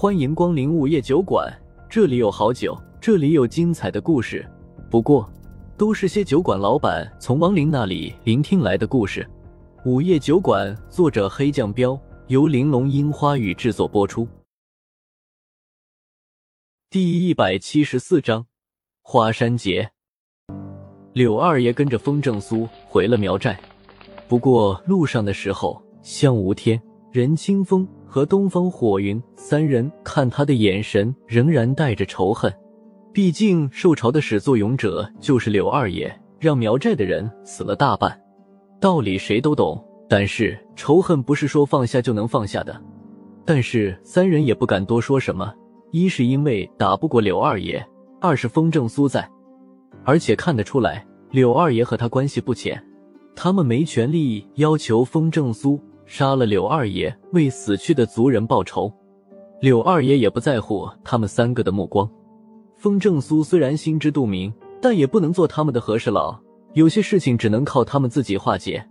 欢迎光临午夜酒馆，这里有好酒，这里有精彩的故事。不过，都是些酒馆老板从亡灵那里聆听来的故事。午夜酒馆，作者黑酱标，由玲珑樱花雨制作播出。第一百七十四章，花山节。柳二爷跟着风正苏回了苗寨，不过路上的时候，香无天、任清风和东方火云三人看他的眼神仍然带着仇恨。毕竟受潮的始作俑者就是柳二爷，让苗寨的人死了大半。道理谁都懂，但是仇恨不是说放下就能放下的。但是三人也不敢多说什么，一是因为打不过柳二爷，二是风正苏在。而且看得出来，柳二爷和他关系不浅，他们没权利要求风正苏杀了柳二爷，为死去的族人报仇。柳二爷也不在乎他们三个的目光。风正苏虽然心知肚明，但也不能做他们的和事佬，有些事情只能靠他们自己化解。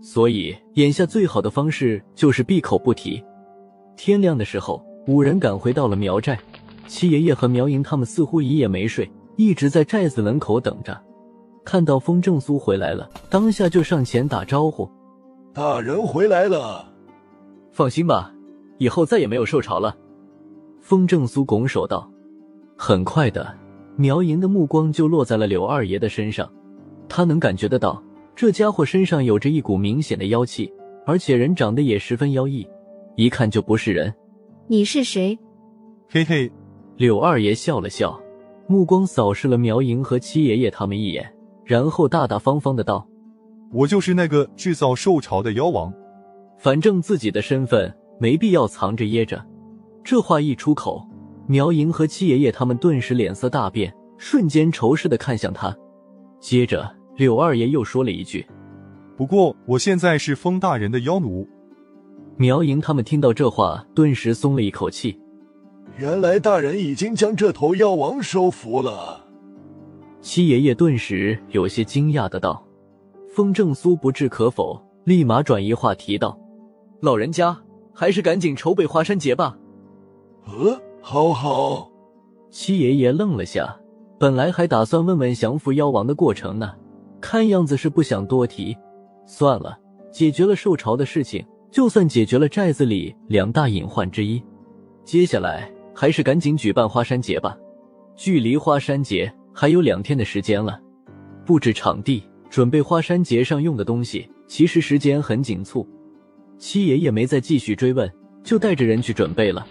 所以眼下最好的方式就是闭口不提。天亮的时候，五人赶回到了苗寨，七爷爷和苗莹他们似乎一夜没睡。一直在寨子门口等着，看到风正苏回来了，当下就上前打招呼：“大人回来了，放心吧，以后再也没有受潮了。”风正苏拱手道。很快的，苗莹的目光就落在了柳二爷的身上，他能感觉得到这家伙身上有着一股明显的妖气，而且人长得也十分妖异，一看就不是人。你是谁？嘿嘿，柳二爷笑了笑。目光扫视了苗莹和七爷爷他们一眼，然后大大方方的道：“我就是那个制造兽潮的妖王。反正自己的身份没必要藏着掖着。”这话一出口，苗莹和七爷爷他们顿时脸色大变，瞬间仇视的看向他。接着，柳二爷又说了一句：“不过我现在是风大人的妖奴。”苗莹他们听到这话，顿时松了一口气。原来大人已经将这头妖王收服了。七爷爷顿时有些惊讶的道：“风正苏不置可否，立马转移话题道：‘老人家，还是赶紧筹备花山节吧。’呃，好好。”七爷爷愣了下，本来还打算问问降服妖王的过程呢，看样子是不想多提。算了，解决了受潮的事情，就算解决了寨子里两大隐患之一。接下来。还是赶紧举办花山节吧，距离花山节还有两天的时间了。布置场地，准备花山节上用的东西，其实时间很紧促。七爷爷没再继续追问，就带着人去准备了。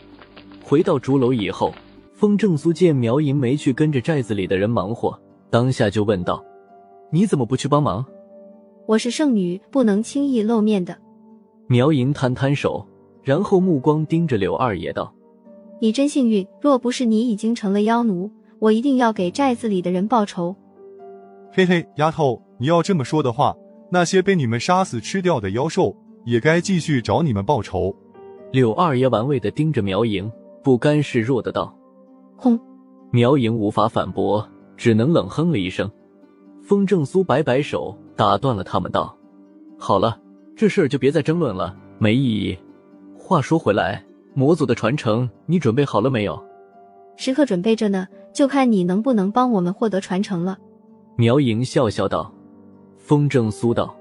回到竹楼以后，风正苏见苗银没去跟着寨子里的人忙活，当下就问道：“你怎么不去帮忙？”“我是圣女，不能轻易露面的。”苗银摊摊手，然后目光盯着柳二爷道。你真幸运，若不是你已经成了妖奴，我一定要给寨子里的人报仇。嘿嘿，丫头，你要这么说的话，那些被你们杀死吃掉的妖兽也该继续找你们报仇。柳二爷玩味的盯着苗莹，不甘示弱的道：“哼！”苗莹无法反驳，只能冷哼了一声。风正苏摆摆手，打断了他们道：“好了，这事儿就别再争论了，没意义。话说回来。”魔祖的传承，你准备好了没有？时刻准备着呢，就看你能不能帮我们获得传承了。苗莹笑笑道。风正苏道：“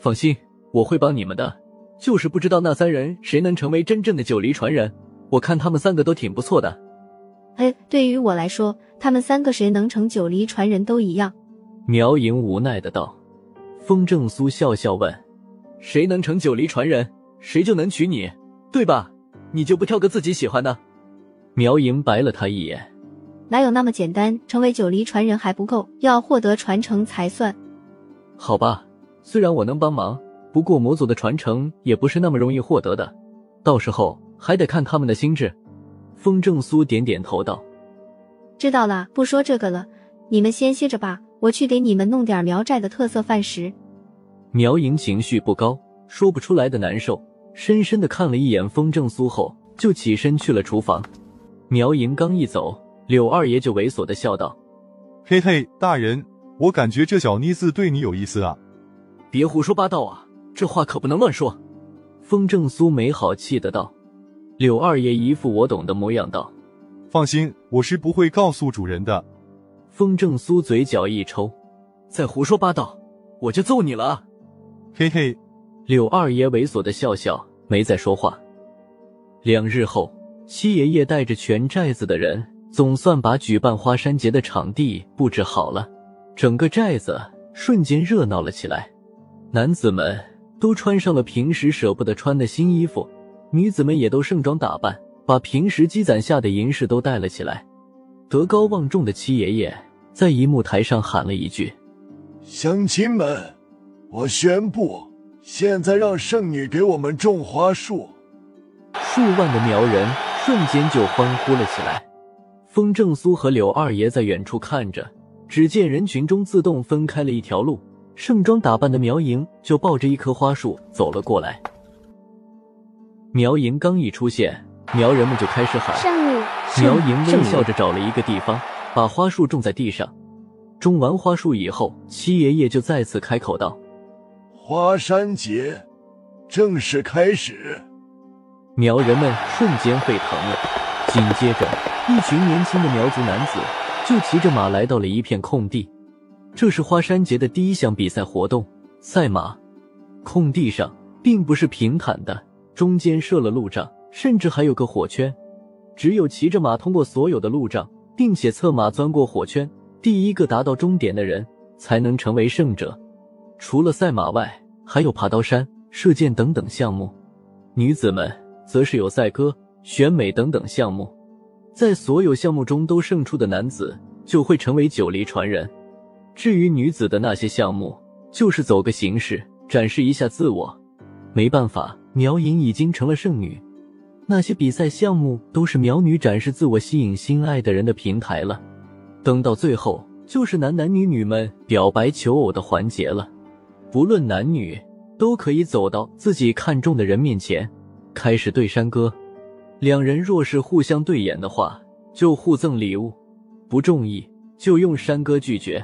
放心，我会帮你们的。就是不知道那三人谁能成为真正的九黎传人。我看他们三个都挺不错的。”哎，对于我来说，他们三个谁能成九黎传人都一样。苗莹无奈的道。风正苏笑笑问：“谁能成九黎传人，谁就能娶你，对吧？”你就不挑个自己喜欢的？苗莹白了他一眼，哪有那么简单？成为九黎传人还不够，要获得传承才算。好吧，虽然我能帮忙，不过魔族的传承也不是那么容易获得的，到时候还得看他们的心智。风正苏点点头道：“知道了，不说这个了，你们先歇着吧，我去给你们弄点苗寨的特色饭食。”苗莹情绪不高，说不出来的难受。深深的看了一眼风正苏后，就起身去了厨房。苗莹刚一走，柳二爷就猥琐的笑道：“嘿嘿，大人，我感觉这小妮子对你有意思啊！”别胡说八道啊，这话可不能乱说。风正苏没好气的道。柳二爷一副我懂的模样道：“放心，我是不会告诉主人的。”风正苏嘴角一抽：“再胡说八道，我就揍你了！”嘿嘿，柳二爷猥琐的笑笑，没再说话。两日后，七爷爷带着全寨子的人，总算把举办花山节的场地布置好了，整个寨子瞬间热闹了起来。男子们都穿上了平时舍不得穿的新衣服。女子们也都盛装打扮，把平时积攒下的银饰都带了起来。德高望重的七爷爷在一幕台上喊了一句：“乡亲们，我宣布，现在让圣女给我们种花树。”数万的苗人瞬间就欢呼了起来。风正苏和柳二爷在远处看着，只见人群中自动分开了一条路，盛装打扮的苗莹就抱着一棵花树走了过来。苗莹刚一出现，苗人们就开始喊：“圣女！”苗莹微笑着找了一个地方，把花树种在地上。种完花树以后，七爷爷就再次开口道：“花山节正式开始。”苗人们瞬间沸腾了。紧接着，一群年轻的苗族男子就骑着马来到了一片空地，这是花山节的第一项比赛活动——赛马。空地上并不是平坦的。中间设了路障，甚至还有个火圈。只有骑着马通过所有的路障，并且策马钻过火圈，第一个达到终点的人才能成为胜者。除了赛马外，还有爬刀山、射箭等等项目。女子们则是有赛歌、选美等等项目。在所有项目中都胜出的男子就会成为九黎传人。至于女子的那些项目，就是走个形式，展示一下自我。没办法。苗影已经成了剩女，那些比赛项目都是苗女展示自我、吸引心爱的人的平台了。等到最后，就是男男女女们表白求偶的环节了。不论男女，都可以走到自己看中的人面前，开始对山歌。两人若是互相对眼的话，就互赠礼物；不中意，就用山歌拒绝。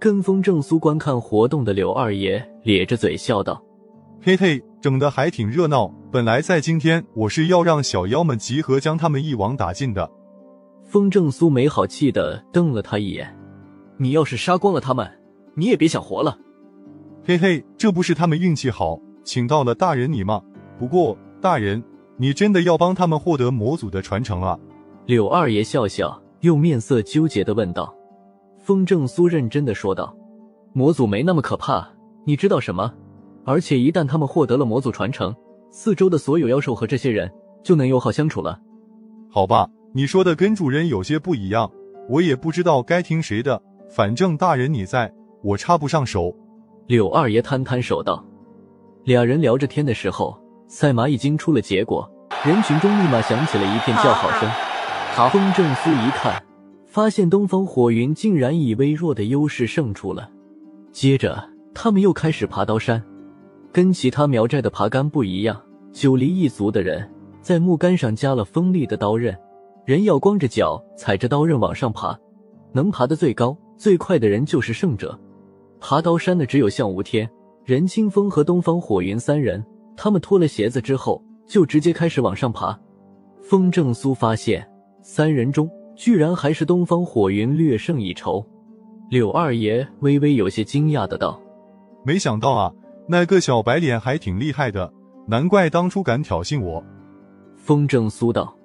跟风正苏观看活动的柳二爷咧着嘴笑道。嘿嘿，整的还挺热闹。本来在今天，我是要让小妖们集合，将他们一网打尽的。风正苏没好气的瞪了他一眼：“你要是杀光了他们，你也别想活了。”嘿嘿，这不是他们运气好，请到了大人你吗？不过大人，你真的要帮他们获得魔祖的传承啊？柳二爷笑笑，又面色纠结的问道。风正苏认真的说道：“魔祖没那么可怕，你知道什么？”而且一旦他们获得了魔祖传承，四周的所有妖兽和这些人就能友好相处了。好吧，你说的跟主人有些不一样，我也不知道该听谁的。反正大人你在，我插不上手。柳二爷摊摊手道。俩人聊着天的时候，赛马已经出了结果，人群中立马响起了一片叫好声。好，风正苏一看，发现东方火云竟然以微弱的优势胜出了。接着，他们又开始爬刀山。跟其他苗寨的爬杆不一样，九黎一族的人在木杆上加了锋利的刀刃，人要光着脚踩着刀刃往上爬，能爬得最高最快的人就是胜者。爬刀山的只有向无天、任清风和东方火云三人，他们脱了鞋子之后就直接开始往上爬。风正苏发现三人中居然还是东方火云略胜一筹，柳二爷微微有些惊讶的道：“没想到啊。”那个小白脸还挺厉害的，难怪当初敢挑衅我。风正苏道：“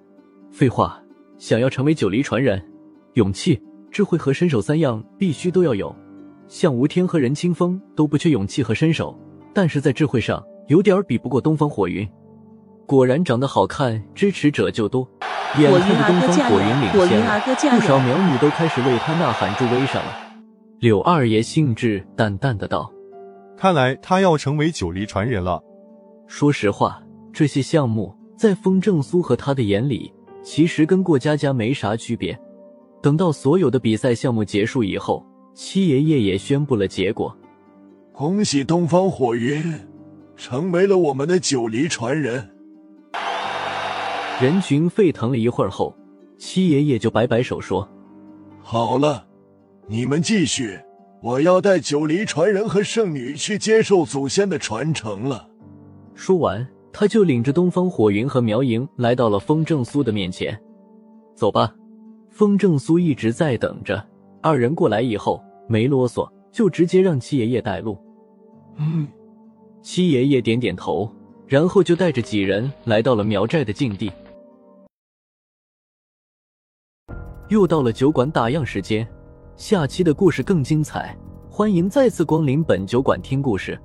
废话，想要成为九黎传人，勇气、智慧和身手三样必须都要有。像吴天和任清风都不缺勇气和身手，但是在智慧上有点比不过东方火云。果然长得好看，支持者就多。眼看着东方火云领先，不少苗女都开始为他呐喊助威上了。”柳二爷兴致淡淡的道。看来他要成为九黎传人了。说实话，这些项目在风正苏和他的眼里，其实跟过家家没啥区别。等到所有的比赛项目结束以后，七爷爷也宣布了结果：恭喜东方火云成为了我们的九黎传人。人群沸腾了一会儿后，七爷爷就摆摆手说：“好了，你们继续。”我要带九黎传人和圣女去接受祖先的传承了。说完，他就领着东方火云和苗莹来到了风正苏的面前。走吧，风正苏一直在等着。二人过来以后，没啰嗦，就直接让七爷爷带路。嗯，七爷爷点点头，然后就带着几人来到了苗寨的境地。又到了酒馆打烊时间，下期的故事更精彩，欢迎再次光临本酒馆听故事。